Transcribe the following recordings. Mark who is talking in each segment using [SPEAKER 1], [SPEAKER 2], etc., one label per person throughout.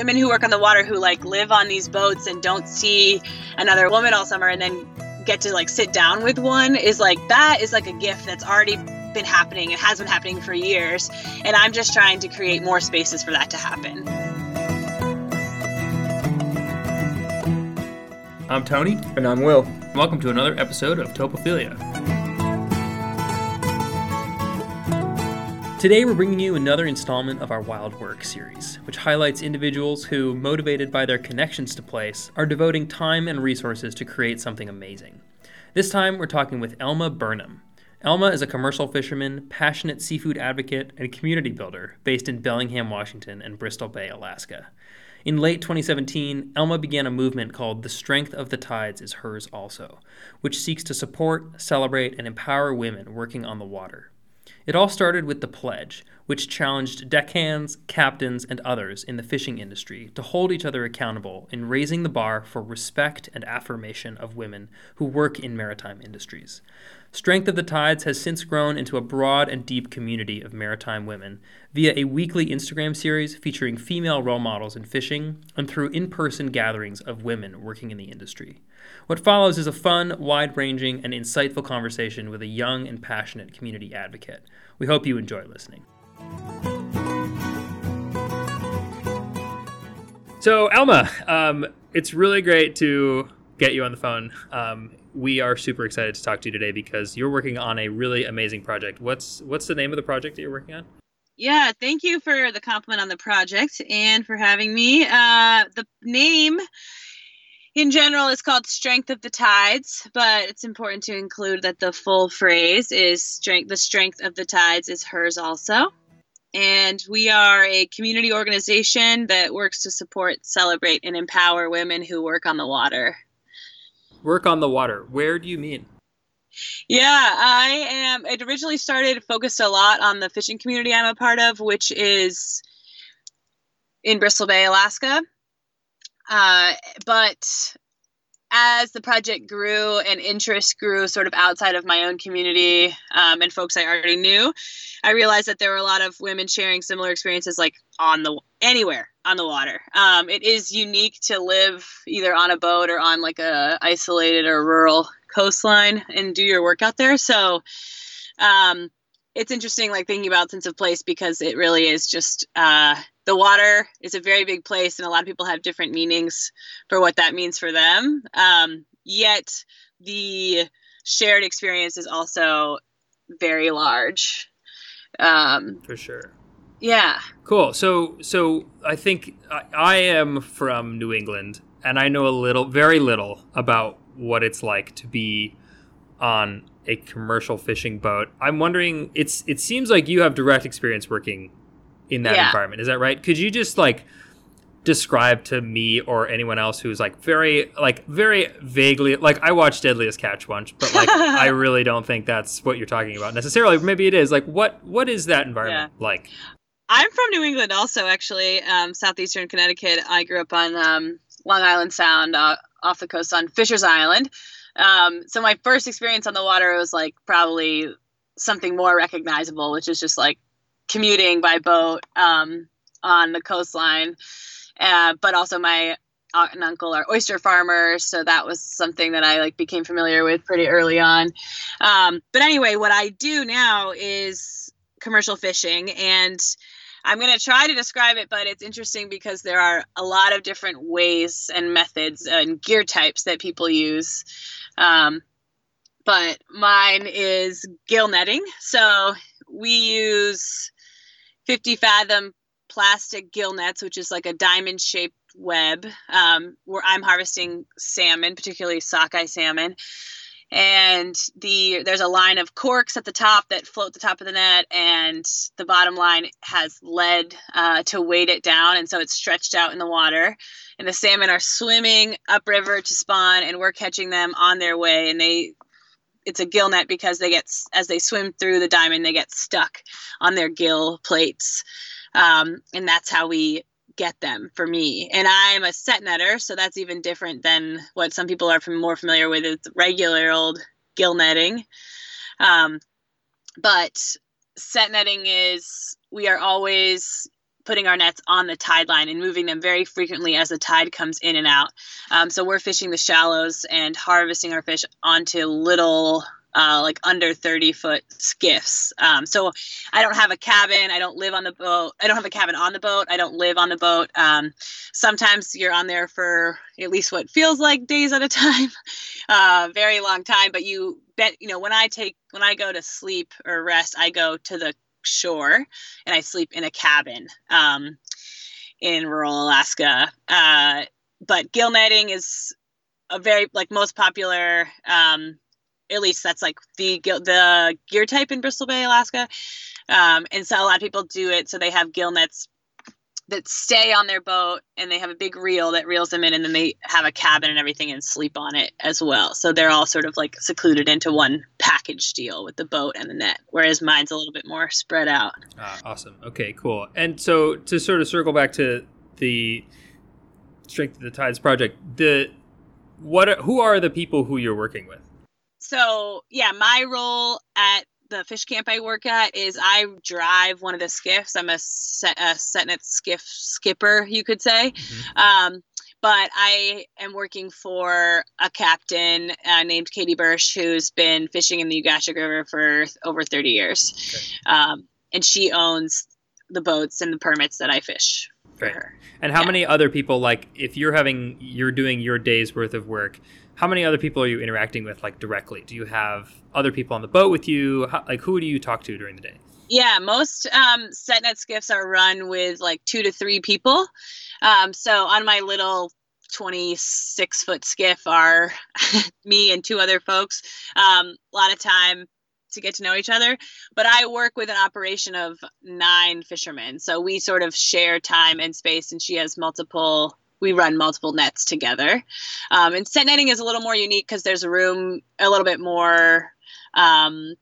[SPEAKER 1] women who work on the water who like live on these boats and don't see another woman all summer and then get to like sit down with one is like that is like a gift that's already been happening. It has been happening for years. And I'm just trying to create more spaces for that to happen.
[SPEAKER 2] I'm Tony.
[SPEAKER 3] And I'm Will.
[SPEAKER 2] Welcome to another episode of Topophilia. Today, we're bringing you another installment of our Wild Work series, which highlights individuals who, motivated by their connections to place, are devoting time and resources to create something amazing. This time, we're talking with Elma Burnham. Elma is a commercial fisherman, passionate seafood advocate, and community builder based in Bellingham, Washington, and Bristol Bay, Alaska. In late 2017, Elma began a movement called The Strength of the Tides is Hers Also, which seeks to support, celebrate, and empower women working on the water. It all started with the pledge, which challenged deckhands, captains, and others in the fishing industry to hold each other accountable in raising the bar for respect and affirmation of women who work in maritime industries. Strength of the Tides has since grown into a broad and deep community of maritime women via a weekly Instagram series featuring female role models in fishing and through in person gatherings of women working in the industry. What follows is a fun, wide ranging, and insightful conversation with a young and passionate community advocate. We hope you enjoy listening. So, Alma, um, it's really great to get you on the phone. Um, we are super excited to talk to you today because you're working on a really amazing project. What's what's the name of the project that you're working on?
[SPEAKER 1] Yeah, thank you for the compliment on the project and for having me. Uh, the name in general is called Strength of the Tides, but it's important to include that the full phrase is strength the strength of the tides is hers also. And we are a community organization that works to support, celebrate, and empower women who work on the water.
[SPEAKER 2] Work on the water. Where do you mean?
[SPEAKER 1] Yeah, I am. It originally started focused a lot on the fishing community I'm a part of, which is in Bristol Bay, Alaska. Uh, but as the project grew and interest grew sort of outside of my own community um, and folks I already knew, I realized that there were a lot of women sharing similar experiences like on the anywhere on the water. Um, it is unique to live either on a boat or on like a isolated or rural coastline and do your work out there. So um, it's interesting like thinking about sense of place because it really is just uh, the water is a very big place and a lot of people have different meanings for what that means for them um, yet the shared experience is also very large
[SPEAKER 2] um, for sure
[SPEAKER 1] yeah
[SPEAKER 2] cool so so i think I, I am from new england and i know a little very little about what it's like to be on a commercial fishing boat. I'm wondering it's it seems like you have direct experience working in that yeah. environment. Is that right? Could you just like describe to me or anyone else who's like very like very vaguely like I watched Deadliest Catch once, but like I really don't think that's what you're talking about necessarily. Maybe it is. Like what what is that environment yeah. like?
[SPEAKER 1] I'm from New England also actually, um, southeastern Connecticut. I grew up on um, Long Island Sound uh, off the coast on Fisher's Island. Um, so my first experience on the water was like probably something more recognizable, which is just like commuting by boat um, on the coastline. Uh, but also my aunt and uncle are oyster farmers, so that was something that I like became familiar with pretty early on. Um, but anyway, what I do now is commercial fishing and I'm going to try to describe it, but it's interesting because there are a lot of different ways and methods and gear types that people use. Um, but mine is gill netting. So we use 50 fathom plastic gill nets, which is like a diamond shaped web, um, where I'm harvesting salmon, particularly sockeye salmon and the there's a line of corks at the top that float the top of the net and the bottom line has lead uh, to weight it down and so it's stretched out in the water. And the salmon are swimming upriver to spawn and we're catching them on their way and they it's a gill net because they get as they swim through the diamond they get stuck on their gill plates. Um, and that's how we get them for me. And I'm a set netter, so that's even different than what some people are more familiar with. It's regular old gill netting. Um, but set netting is we are always putting our nets on the tide line and moving them very frequently as the tide comes in and out. Um, so we're fishing the shallows and harvesting our fish onto little uh, like under 30 foot skiffs. Um, so I don't have a cabin. I don't live on the boat. I don't have a cabin on the boat. I don't live on the boat. Um, sometimes you're on there for at least what feels like days at a time, uh, very long time. But you bet, you know, when I take, when I go to sleep or rest, I go to the shore and I sleep in a cabin um, in rural Alaska. Uh, but gill netting is a very like most popular um, at least that's like the the gear type in Bristol Bay, Alaska. Um, and so a lot of people do it so they have gill nets that stay on their boat and they have a big reel that reels them in and then they have a cabin and everything and sleep on it as well. So they're all sort of like secluded into one package deal with the boat and the net, whereas mine's a little bit more spread out.
[SPEAKER 2] Ah, awesome. Okay, cool. And so to sort of circle back to the Strength of the Tides project, the what are, who are the people who you're working with?
[SPEAKER 1] So yeah, my role at the fish camp I work at is I drive one of the skiffs. I'm a set a setnet skiff skipper, you could say. Mm-hmm. Um, but I am working for a captain uh, named Katie Bursch who's been fishing in the Ugashik River for over 30 years. Okay. Um, and she owns the boats and the permits that I fish for right. her.
[SPEAKER 2] And how yeah. many other people, like, if you're having, you're doing your day's worth of work, how many other people are you interacting with like directly? Do you have other people on the boat with you? How, like who do you talk to during the day?
[SPEAKER 1] Yeah, most um, setnet skiffs are run with like two to three people. Um, so on my little 26 foot skiff are me and two other folks. Um, a lot of time to get to know each other. But I work with an operation of nine fishermen. So we sort of share time and space, and she has multiple we run multiple nets together. Um, and set netting is a little more unique because there's a room a little bit more um,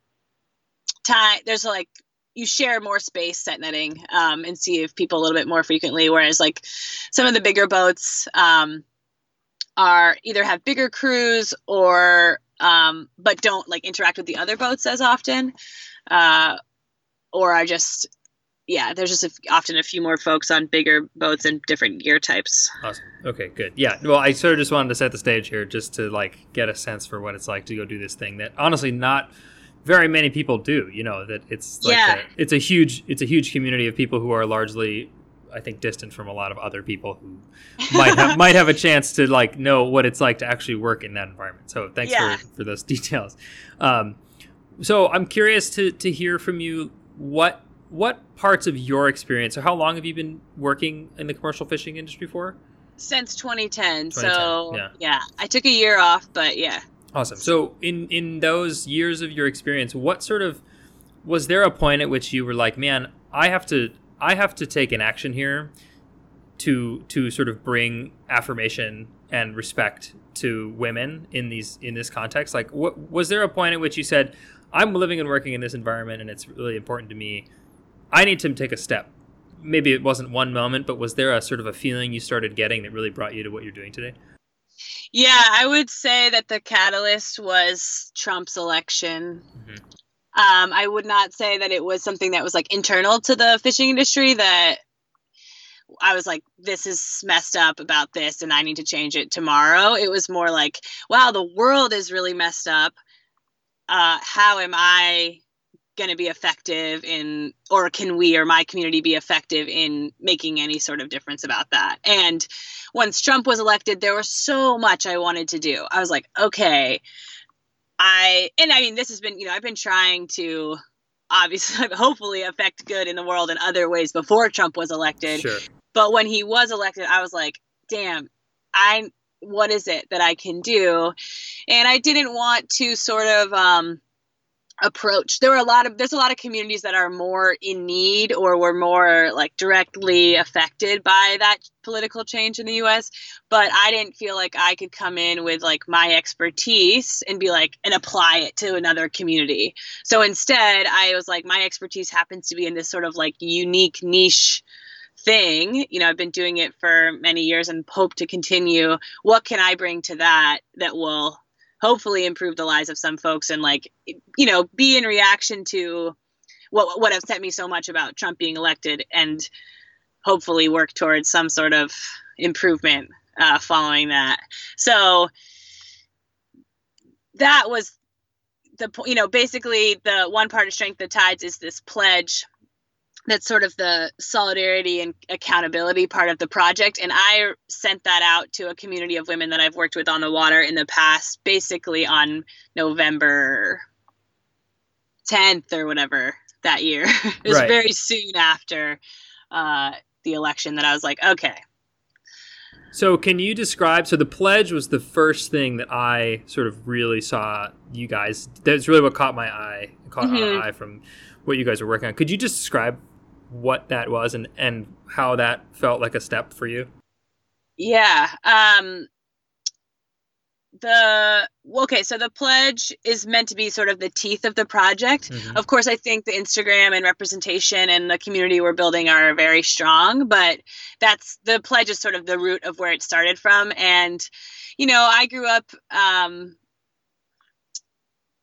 [SPEAKER 1] time. There's like you share more space set netting um, and see if people a little bit more frequently. Whereas like some of the bigger boats um, are either have bigger crews or um, but don't like interact with the other boats as often, uh, or are just yeah, there's just a, often a few more folks on bigger boats and different gear types.
[SPEAKER 2] Awesome. Okay, good. Yeah. Well, I sort of just wanted to set the stage here just to like get a sense for what it's like to go do this thing that honestly not very many people do. You know that it's like yeah. a, it's a huge it's a huge community of people who are largely I think distant from a lot of other people who might have, might have a chance to like know what it's like to actually work in that environment. So thanks yeah. for, for those details. Um, so I'm curious to to hear from you what what parts of your experience or how long have you been working in the commercial fishing industry for?
[SPEAKER 1] Since 2010, 2010 so yeah. yeah. I took a year off but yeah.
[SPEAKER 2] Awesome. So in in those years of your experience what sort of was there a point at which you were like man i have to i have to take an action here to to sort of bring affirmation and respect to women in these in this context? Like what was there a point at which you said i'm living and working in this environment and it's really important to me I need to take a step. Maybe it wasn't one moment, but was there a sort of a feeling you started getting that really brought you to what you're doing today?
[SPEAKER 1] Yeah, I would say that the catalyst was Trump's election. Mm-hmm. Um, I would not say that it was something that was like internal to the fishing industry that I was like, this is messed up about this and I need to change it tomorrow. It was more like, wow, the world is really messed up. Uh, how am I going to be effective in or can we or my community be effective in making any sort of difference about that? And once trump was elected there was so much i wanted to do. I was like okay i and i mean this has been you know i've been trying to obviously hopefully affect good in the world in other ways before trump was elected. Sure. but when he was elected i was like damn i what is it that i can do? And i didn't want to sort of um approach. There were a lot of there's a lot of communities that are more in need or were more like directly affected by that political change in the US but I didn't feel like I could come in with like my expertise and be like and apply it to another community. So instead I was like my expertise happens to be in this sort of like unique niche thing. You know I've been doing it for many years and hope to continue. What can I bring to that that will hopefully improve the lives of some folks and like you know be in reaction to what what upset me so much about Trump being elected and hopefully work towards some sort of improvement uh, following that. So that was the you know basically the one part of strength the tides is this pledge that's sort of the solidarity and accountability part of the project and i sent that out to a community of women that i've worked with on the water in the past basically on november 10th or whatever that year it was right. very soon after uh, the election that i was like okay
[SPEAKER 2] so, can you describe? So, the pledge was the first thing that I sort of really saw you guys. That's really what caught my eye, caught mm-hmm. my eye from what you guys were working on. Could you just describe what that was and and how that felt like a step for you?
[SPEAKER 1] Yeah. Um, the okay so the pledge is meant to be sort of the teeth of the project mm-hmm. of course i think the instagram and representation and the community we're building are very strong but that's the pledge is sort of the root of where it started from and you know i grew up um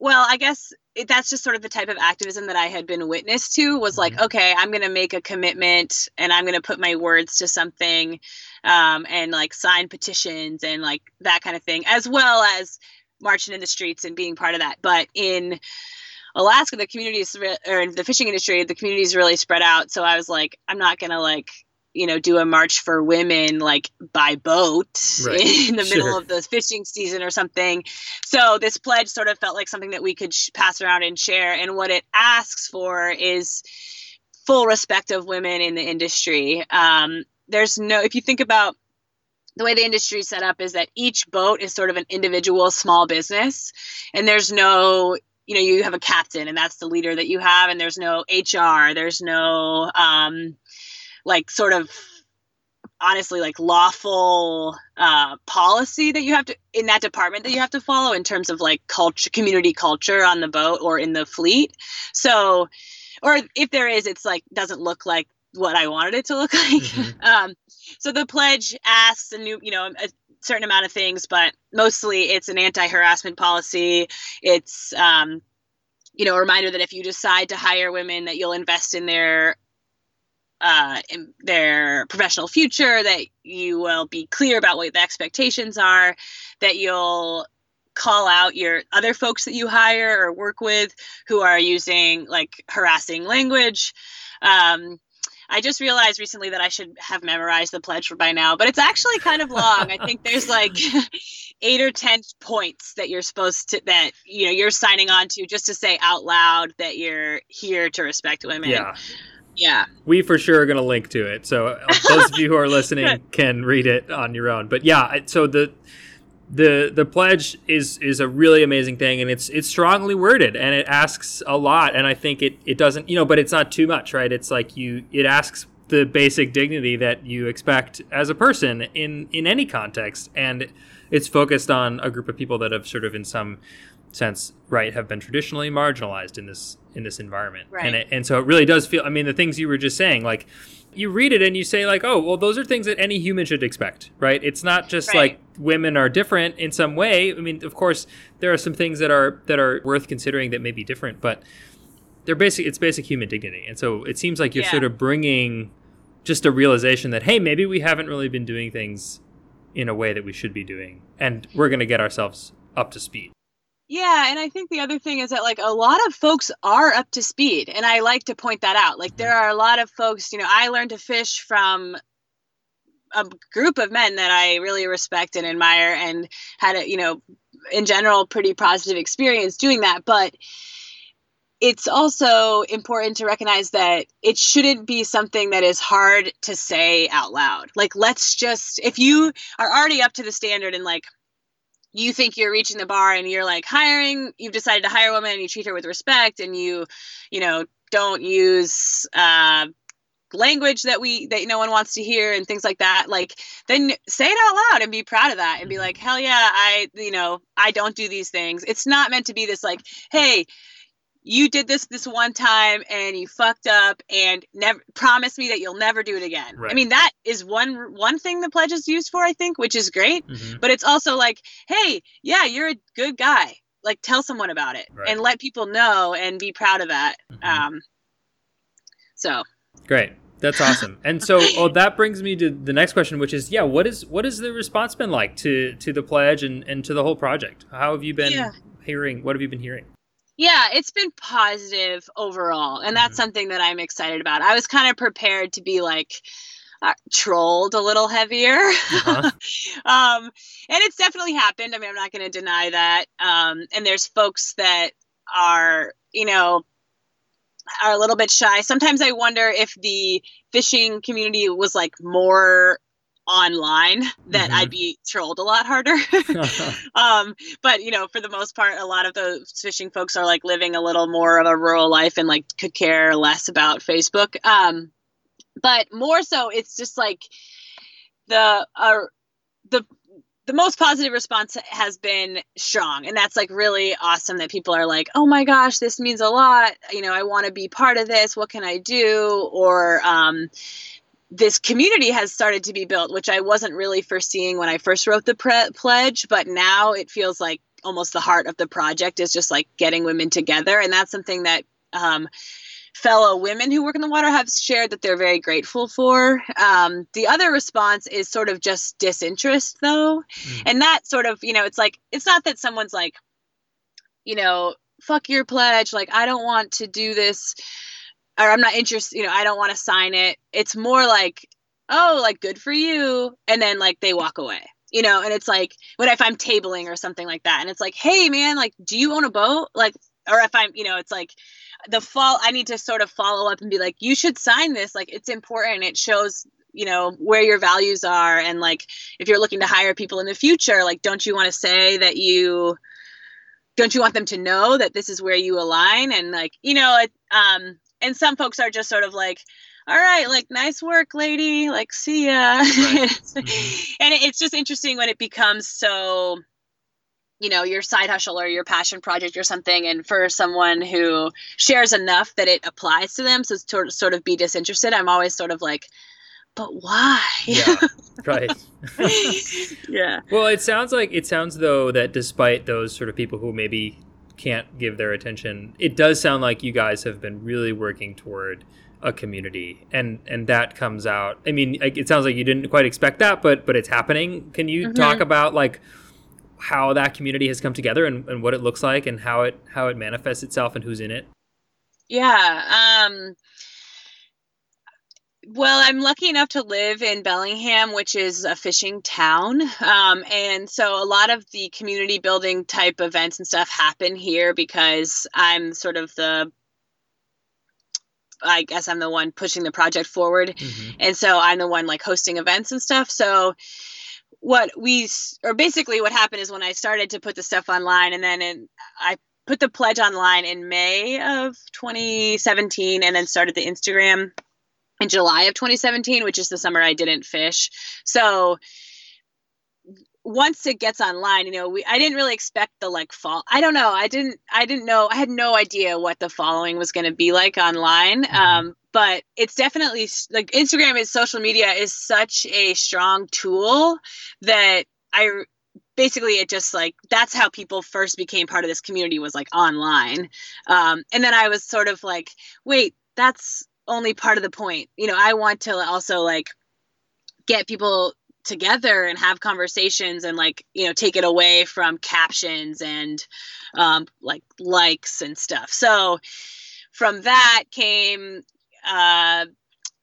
[SPEAKER 1] well i guess it, that's just sort of the type of activism that I had been witness to was like, mm-hmm. okay, I'm going to make a commitment and I'm going to put my words to something um, and like sign petitions and like that kind of thing, as well as marching in the streets and being part of that. But in Alaska, the communities or in the fishing industry, the communities really spread out. So I was like, I'm not going to like you know do a march for women like by boat right. in the sure. middle of the fishing season or something. So this pledge sort of felt like something that we could sh- pass around and share. And what it asks for is full respect of women in the industry. Um, there's no if you think about the way the industry is set up is that each boat is sort of an individual small business. And there's no you know you have a captain and that's the leader that you have. And there's no hr there's no um, like sort of honestly like lawful uh, policy that you have to in that department that you have to follow in terms of like culture community culture on the boat or in the fleet. So or if there is it's like doesn't look like what i wanted it to look like. Mm-hmm. um, so the pledge asks a new you know a certain amount of things but mostly it's an anti-harassment policy. It's um, you know a reminder that if you decide to hire women that you'll invest in their uh, in their professional future, that you will be clear about what the expectations are, that you'll call out your other folks that you hire or work with who are using like harassing language. Um, I just realized recently that I should have memorized the pledge by now, but it's actually kind of long. I think there's like eight or ten points that you're supposed to that you know you're signing on to just to say out loud that you're here to respect women.
[SPEAKER 2] Yeah.
[SPEAKER 1] Yeah.
[SPEAKER 2] We for sure are going to link to it. So uh, those of you who are listening can read it on your own. But yeah, so the the the pledge is is a really amazing thing and it's it's strongly worded and it asks a lot and I think it it doesn't, you know, but it's not too much, right? It's like you it asks the basic dignity that you expect as a person in in any context and it's focused on a group of people that have sort of in some sense right have been traditionally marginalized in this in this environment
[SPEAKER 1] right.
[SPEAKER 2] and it, and so it really does feel i mean the things you were just saying like you read it and you say like oh well those are things that any human should expect right it's not just right. like women are different in some way i mean of course there are some things that are that are worth considering that may be different but they're basic it's basic human dignity and so it seems like you're yeah. sort of bringing just a realization that hey maybe we haven't really been doing things in a way that we should be doing and we're going to get ourselves up to speed
[SPEAKER 1] yeah, and I think the other thing is that like a lot of folks are up to speed, and I like to point that out. Like there mm-hmm. are a lot of folks, you know, I learned to fish from a group of men that I really respect and admire and had a, you know, in general pretty positive experience doing that, but it's also important to recognize that it shouldn't be something that is hard to say out loud. Like let's just if you are already up to the standard and like you think you're reaching the bar and you're like hiring you've decided to hire a woman and you treat her with respect and you you know don't use uh language that we that no one wants to hear and things like that like then say it out loud and be proud of that and be like hell yeah i you know i don't do these things. It's not meant to be this like hey you did this this one time and you fucked up and never promise me that you'll never do it again. Right. I mean that is one one thing the pledge is used for I think, which is great, mm-hmm. but it's also like, hey, yeah, you're a good guy. Like tell someone about it right. and let people know and be proud of that. Mm-hmm. Um so
[SPEAKER 2] Great. That's awesome. And so, oh, that brings me to the next question, which is, yeah, what is what has the response been like to to the pledge and and to the whole project? How have you been yeah. hearing? What have you been hearing?
[SPEAKER 1] Yeah, it's been positive overall, and that's mm-hmm. something that I'm excited about. I was kind of prepared to be like uh, trolled a little heavier. Uh-huh. um, and it's definitely happened. I mean, I'm not going to deny that. Um, and there's folks that are, you know, are a little bit shy. Sometimes I wonder if the fishing community was like more online that mm-hmm. I'd be trolled a lot harder. um, but you know, for the most part, a lot of those fishing folks are like living a little more of a rural life and like could care less about Facebook. Um, but more so it's just like the uh, the the most positive response has been strong and that's like really awesome that people are like oh my gosh this means a lot you know i want to be part of this what can i do or um, this community has started to be built which i wasn't really foreseeing when i first wrote the pre- pledge but now it feels like almost the heart of the project is just like getting women together and that's something that um, fellow women who work in the water have shared that they're very grateful for. Um, the other response is sort of just disinterest, though. Mm. And that sort of, you know, it's like, it's not that someone's like, you know, fuck your pledge. Like, I don't want to do this, or I'm not interested, you know, I don't want to sign it. It's more like, oh, like, good for you. And then, like, they walk away you know? And it's like what if i'm tabling or something like that? And it's like hey man like do you own a boat? Like or if i'm you know it's like the fall i need to sort of follow up and be like you should sign this. Like it's important. It shows you know where your values are. And like if you're looking to hire people in the future like don't you want to say that you don't you want them to know that this is where you align? And like you know it, um and some folks are just sort of like all right like nice work lady. Like see ya. Right. mm-hmm. and it's just interesting when it becomes so you know your side hustle or your passion project or something and for someone who shares enough that it applies to them so to sort of be disinterested i'm always sort of like but why?
[SPEAKER 2] Yeah. Right.
[SPEAKER 1] Yeah.
[SPEAKER 2] Well it sounds like it sounds though that despite those sort of people who maybe can't give their attention. It does sound like you guys have been really working toward a community and and that comes out. I mean it sounds like you didn't quite expect that but but it's happening. Can you mm-hmm. talk about like how that community has come together and, and what it looks like and how it how it manifests itself and who's in it?
[SPEAKER 1] Yeah um well, I'm lucky enough to live in Bellingham, which is a fishing town. Um, and so a lot of the community building type events and stuff happen here because I'm sort of the I guess I'm the one pushing the project forward. Mm-hmm. And so I'm the one like hosting events and stuff. So what we or basically what happened is when I started to put the stuff online, and then in, I put the pledge online in May of 2017, and then started the Instagram in July of 2017, which is the summer I didn't fish. So once it gets online, you know, we I didn't really expect the like fall. I don't know. I didn't I didn't know. I had no idea what the following was going to be like online. Mm-hmm. Um, but it's definitely like Instagram is social media is such a strong tool that I basically it just like that's how people first became part of this community was like online um, and then i was sort of like wait that's only part of the point. You know i want to also like get people together and have conversations and like you know take it away from captions and um, like likes and stuff. So from that came uh,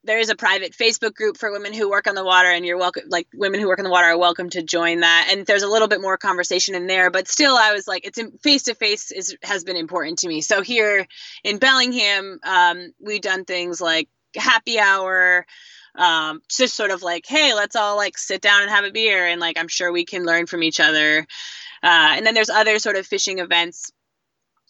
[SPEAKER 1] there is a private Facebook group for women who work on the water, and you're welcome. Like women who work on the water are welcome to join that. And there's a little bit more conversation in there, but still, I was like, it's face to face is has been important to me. So here in Bellingham, um, we've done things like happy hour, um, just sort of like, hey, let's all like sit down and have a beer, and like I'm sure we can learn from each other. Uh, and then there's other sort of fishing events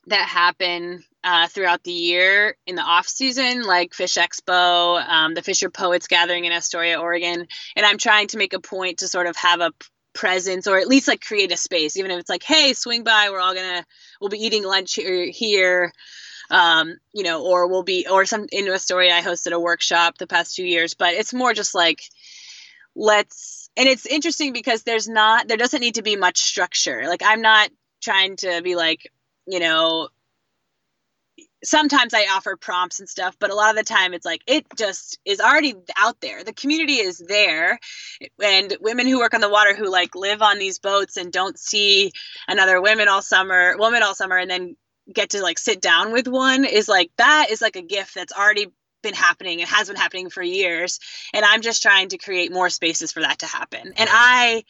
[SPEAKER 1] that happen uh, throughout the year in the off season, like Fish Expo, um, the Fisher Poets Gathering in Astoria, Oregon. And I'm trying to make a point to sort of have a presence or at least like create a space, even if it's like, hey, swing by, we're all gonna, we'll be eating lunch here. here. Um, you know, or we'll be, or some in Astoria, I hosted a workshop the past two years, but it's more just like, let's, and it's interesting because there's not, there doesn't need to be much structure. Like, I'm not trying to be like, you know, sometimes I offer prompts and stuff, but a lot of the time it's like it just is already out there. The community is there. And women who work on the water who like live on these boats and don't see another women all summer, woman all summer and then get to like sit down with one is like that is like a gift that's already been happening it has been happening for years and i'm just trying to create more spaces for that to happen and i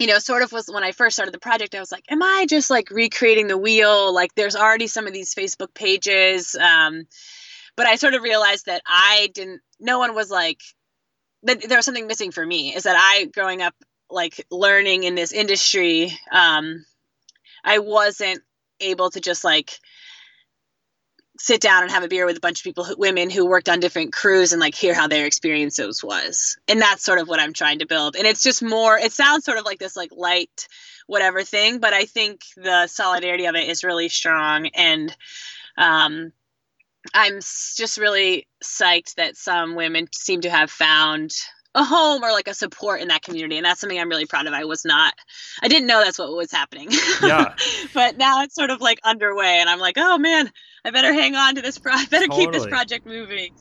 [SPEAKER 1] you know, sort of was when I first started the project, I was like, am I just like recreating the wheel? Like there's already some of these Facebook pages. Um, but I sort of realized that I didn't, no one was like, that there was something missing for me is that I, growing up, like learning in this industry, um, I wasn't able to just like sit down and have a beer with a bunch of people who, women who worked on different crews and like hear how their experiences was and that's sort of what i'm trying to build. And it's just more it sounds sort of like this like light whatever thing but i think the solidarity of it is really strong. And um i'm just really psyched that some women seem to have found a home or like a support in that community. And that's something i'm really proud of. I was not i didn't know that's what was happening.
[SPEAKER 2] Yeah.
[SPEAKER 1] But now it's sort of like underway and i'm like oh man i better hang on to this pro I better totally. keep this project moving.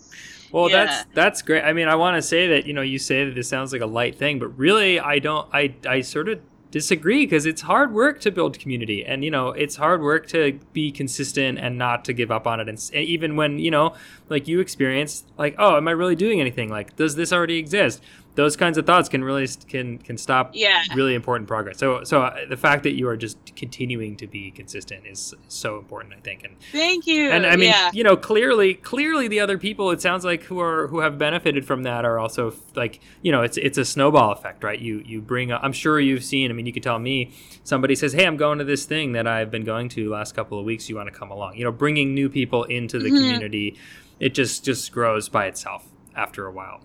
[SPEAKER 2] Well yeah. that's that's great. I mean i want to say that you know you say that this sounds like a light thing but really i don't i i sort of disagree because it's hard work to build community and you know it's hard work to be consistent and not to give up on it. And even when you know like you experience like oh am i really doing anything? Like does this already exist those kinds of thoughts can really can can stop
[SPEAKER 1] yeah.
[SPEAKER 2] really important progress. So so uh, the fact that you are just continuing to be consistent is so important, I think. And
[SPEAKER 1] thank you.
[SPEAKER 2] And I mean,
[SPEAKER 1] yeah.
[SPEAKER 2] you know, clearly clearly the other people it sounds like who are who have benefited from that are also like you know it's it's a snowball effect, right? You you bring. i am sure you've seen. I mean, you could tell me somebody says, "Hey, I'm going to this thing that I've been going to last couple of weeks. You want to come along?" You know, bringing new people into the mm-hmm. community, it just just grows by itself after a while.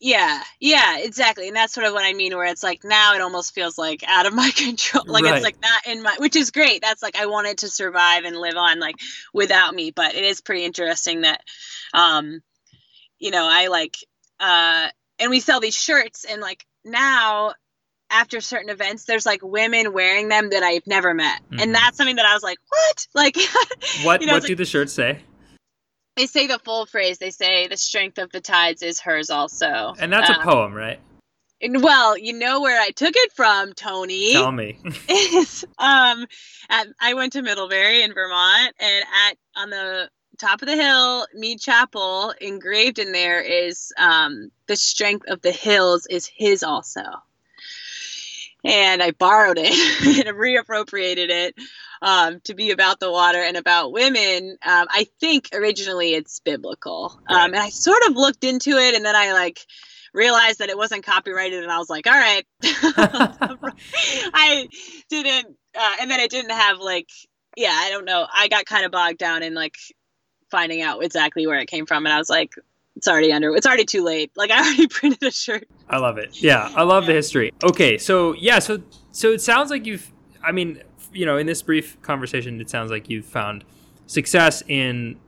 [SPEAKER 1] Yeah, yeah, exactly. And that's sort of what I mean, where it's like now it almost feels like out of my control. Like right. it's like not in my, which is great. That's like I wanted to survive and live on like without me. But it is pretty interesting that, um, you know, I like, uh, and we sell these shirts and like now after certain events, there's like women wearing them that I've never met. Mm-hmm. And that's something that I was like, what? Like,
[SPEAKER 2] what, you know, what do like, the shirts say?
[SPEAKER 1] They say the full phrase. They say the strength of the tides is hers also.
[SPEAKER 2] And that's um, a poem, right?
[SPEAKER 1] And, well, you know where I took it from, Tony.
[SPEAKER 2] Tell me.
[SPEAKER 1] is um, at, I went to Middlebury in Vermont, and at on the top of the hill, Mead Chapel, engraved in there is um, the strength of the hills is his also. And I borrowed it and reappropriated it um, to be about the water and about women. Um, I think originally it's biblical, um, and I sort of looked into it, and then I like realized that it wasn't copyrighted, and I was like, all right, I didn't, uh, and then it didn't have like, yeah, I don't know. I got kind of bogged down in like finding out exactly where it came from, and I was like, it's already under it's already too late. Like i already printed a shirt.
[SPEAKER 2] I love it. Yeah i love the history. Okay so yeah so so it sounds like you've i mean you know, in this brief conversation, it sounds like you've found success in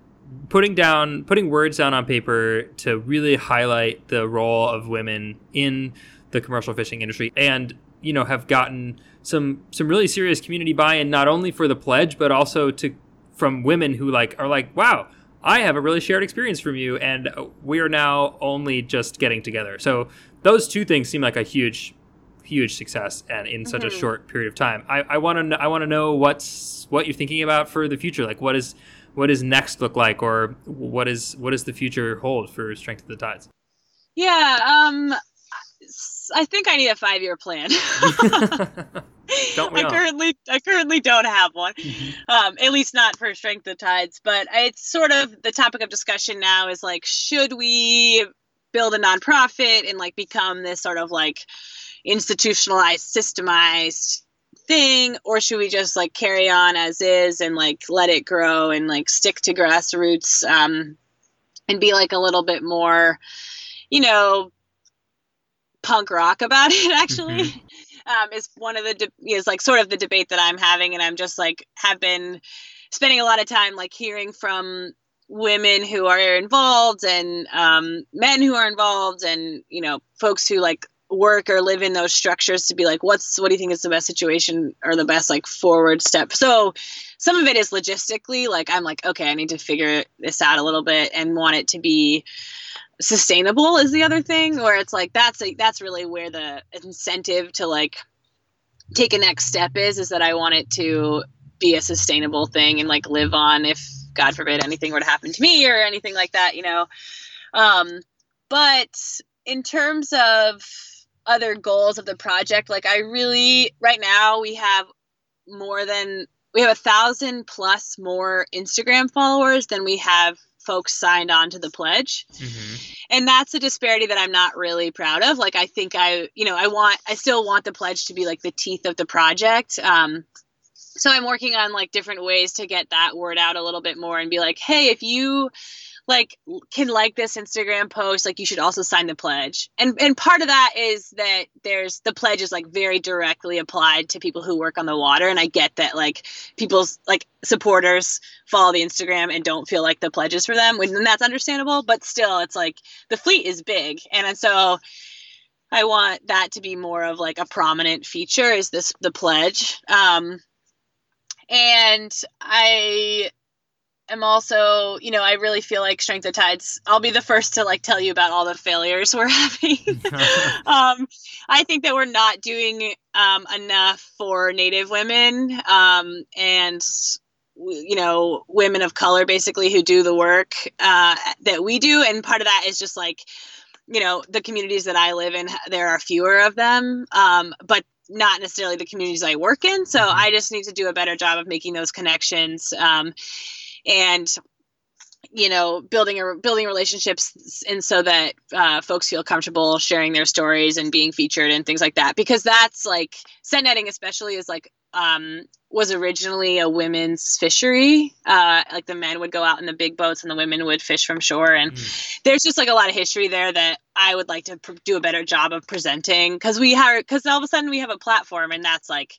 [SPEAKER 2] putting down, putting words down on paper to really highlight the role of women in the commercial fishing industry, and you know, have gotten some some really serious community buy-in, not only for the pledge, but also to from women who like are like, wow. I have a really shared experience from you, and we are now only just getting together. So those two things seem like a huge huge success and in such mm-hmm. a short period of time. I want to I want to know what's what you're thinking about for the future. Like what is what does next look like, or what is what does the future hold for Strength of the Tides?
[SPEAKER 1] Yeah, um, I think I need a five year plan. I currently I currently don't have one, mm-hmm. um, at least not for Strength of Tides. But it's sort of the topic of discussion now is like, should we build a nonprofit and like become this sort of like institutionalized, systemized thing, or should we just like carry on as is and like let it grow and like stick to grassroots um, and be like a little bit more, you know, punk rock about it actually. Mm-hmm. Um, is one of the de- is like sort of the debate that I'm having, and I'm just like have been spending a lot of time like hearing from women who are involved and um, men who are involved and you know folks who like work or live in those structures to be like what's what do you think is the best situation or the best like forward step? So some of it is logistically like i'm like okay i need to figure this out a little bit and want it to be sustainable is the other thing where it's like that's like that's really where the incentive to like take a next step is is that i want it to be a sustainable thing and like live on if god forbid anything were to happen to me or anything like that you know? Um but in terms of other goals of the project like i really right now we have more than we have a thousand plus more instagram followers than we have folks signed on to the pledge. Mm-hmm. and that's a disparity that i'm not really proud of. Like i think i you know i want i still want the pledge to be like the teeth of the project. Um so i'm working on like different ways to get that word out a little bit more and be like hey if you like can like this Instagram post, like you should also sign the pledge. And and part of that is that there's the pledge is like very directly applied to people who work on the water. And I get that like people's like supporters follow the Instagram and don't feel like the pledge is for them, and that's understandable. But still, it's like the fleet is big, and and so I want that to be more of like a prominent feature. Is this the pledge? Um, and I am also, you know, I really feel like Strength of Tides. I'll be the first to like tell you about all the failures we're having. um, I think that we're not doing um, enough for Native women um, and you know women of color basically who do the work uh, that we do, and part of that is just like you know the communities that I live in. There are fewer of them, um, but not necessarily the communities I work in. So mm-hmm. I just need to do a better job of making those connections. Um, and you know building a building relationships and so that uh, folks feel comfortable sharing their stories and being featured and things like that. Because that's like set netting especially is like um, was originally a women's fishery. Uh, like the men would go out in the big boats and the women would fish from shore. And mm. there's just like a lot of history there that i would like to pr- do a better job of presenting. Because we have because all of a sudden we have a platform and that's like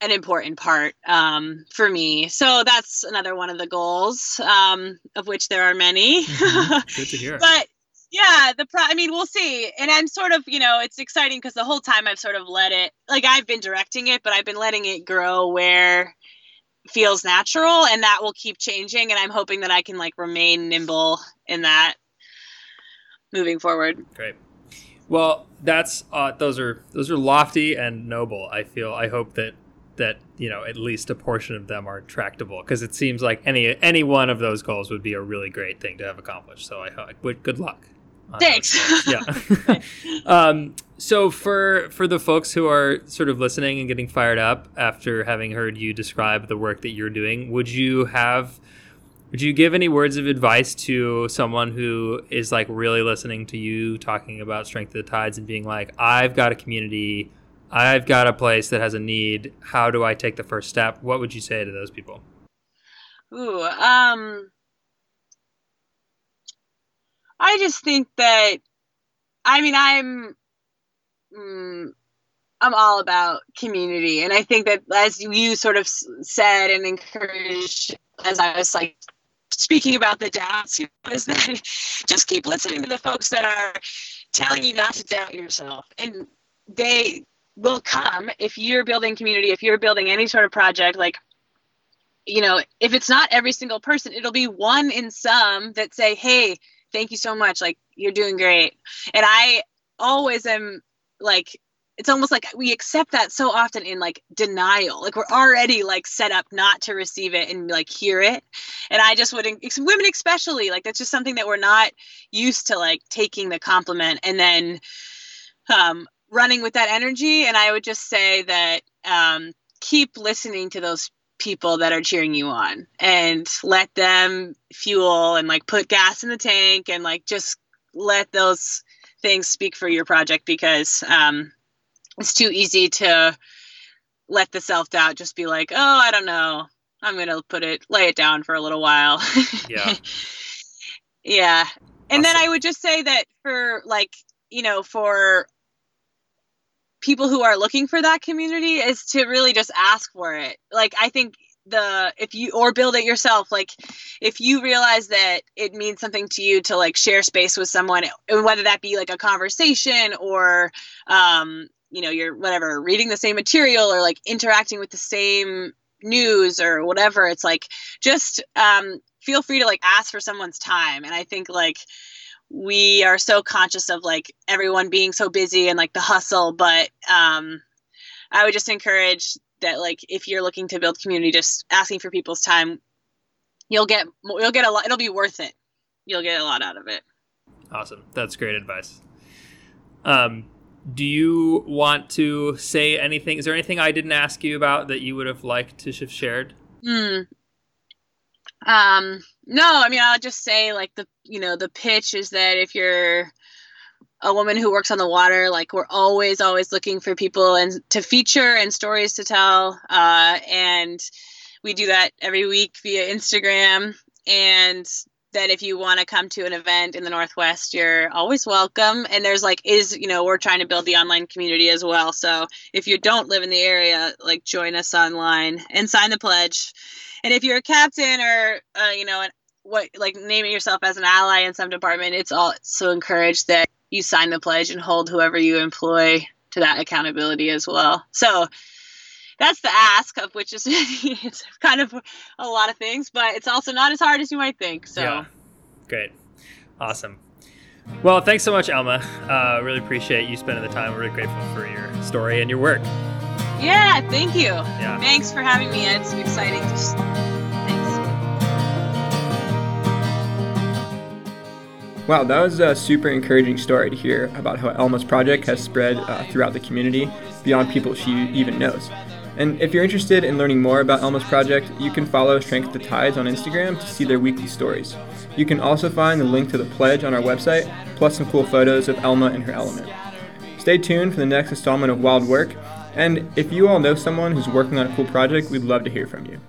[SPEAKER 1] an important part um, for me. So that's another one of the goals, um, of which there are many.
[SPEAKER 2] Mm-hmm. Good to hear.
[SPEAKER 1] but yeah, the pro. I mean, we'll see. And I'm sort of, you know, it's exciting because the whole time I've sort of let it, like I've been directing it, but I've been letting it grow where feels natural, and that will keep changing. And I'm hoping that I can like remain nimble in that moving forward.
[SPEAKER 2] Great. Well, that's uh, those are those are lofty and noble. I feel. I hope that that you know at least a portion of them are tractable because it seems like any any one of those goals would be a really great thing to have accomplished. So I, would good luck.
[SPEAKER 1] Thanks.
[SPEAKER 2] yeah. um, so for for the folks who are sort of listening and getting fired up after having heard you describe the work that you're doing, would you have would you give any words of advice to someone who is like really listening to you talking about strength of the tides and being like, I've got a community I've got a place that has a need. How do I take the first step? What would you say to those people?
[SPEAKER 1] Ooh, um, I just think that, I mean, I'm, mm, I'm all about community, and I think that as you sort of said and encouraged, as I was like speaking about the doubts, is that just keep listening to the folks that are telling you not to doubt yourself, and they will come if you're building community, if you're building any sort of project, like, you know, if it's not every single person, it'll be one in some that say, hey, thank you so much. Like, you're doing great. And I always am like, it's almost like we accept that so often in like denial like we're already like set up not to receive it and like hear it and i just wouldn't women especially like that's just something that we're not used to like taking the compliment and then um running with that energy. And I would just say that um, keep listening to those people that are cheering you on and let them fuel and like put gas in the tank and like just let those things speak for your project because um, it's too easy to let the self doubt just be like, oh, I don't know. I'm going to put it, lay it down for a little while.
[SPEAKER 2] Yeah.
[SPEAKER 1] yeah. And awesome. then I would just say that for like, you know, for people who are looking for that community is to really just ask for it. Like I think the if you or build it yourself like if you realize that it means something to you to like share space with someone whether that be like a conversation or um you know you're whatever reading the same material or like interacting with the same news or whatever it's like just um feel free to like ask for someone's time and i think like we are so conscious of like everyone being so busy and like the hustle but um i would just encourage that like if you're looking to build community just asking for people's time. You'll get you'll get a lot it'll be worth it. You'll get a lot out of it.
[SPEAKER 2] Awesome. That's great advice. Um do you want to say anything? Is there anything i didn't ask you about that you would have liked to have shared?
[SPEAKER 1] Hmm um no i mean i'll just say like the you know the pitch is that if you're a woman who works on the water like we're always always looking for people and to feature and stories to tell uh, and we do that every week via instagram. And that if you want to come to an event in the northwest you're always welcome. And there's like is you know we're trying to build the online community as well. So if you don't live in the area like join us online and sign the pledge and if you're a captain or uh, you know an, what like naming yourself as an ally in some department it's also encouraged that you sign the pledge and hold whoever you employ to that accountability as well. So that's the ask of which is it's kind of a lot of things, but it's also not as hard as you might think. So yeah.
[SPEAKER 2] great. Awesome. Well, thanks so much, Elma. Uh, really appreciate you spending the time. We're really grateful for your story and your work.
[SPEAKER 1] Yeah, thank you. Yeah. Thanks for having me. It's exciting to Thanks.
[SPEAKER 3] Wow, that was a super encouraging story to hear about how Elma's project has spread uh, throughout the community beyond people she even knows. And if you're interested in learning more about Elma's project, you can follow Strength the Tides on Instagram to see their weekly stories. You can also find the link to the pledge on our website, plus some cool photos of Elma and her element. Stay tuned for the next installment of Wild Work, and if you all know someone who's working on a cool project, we'd love to hear from you.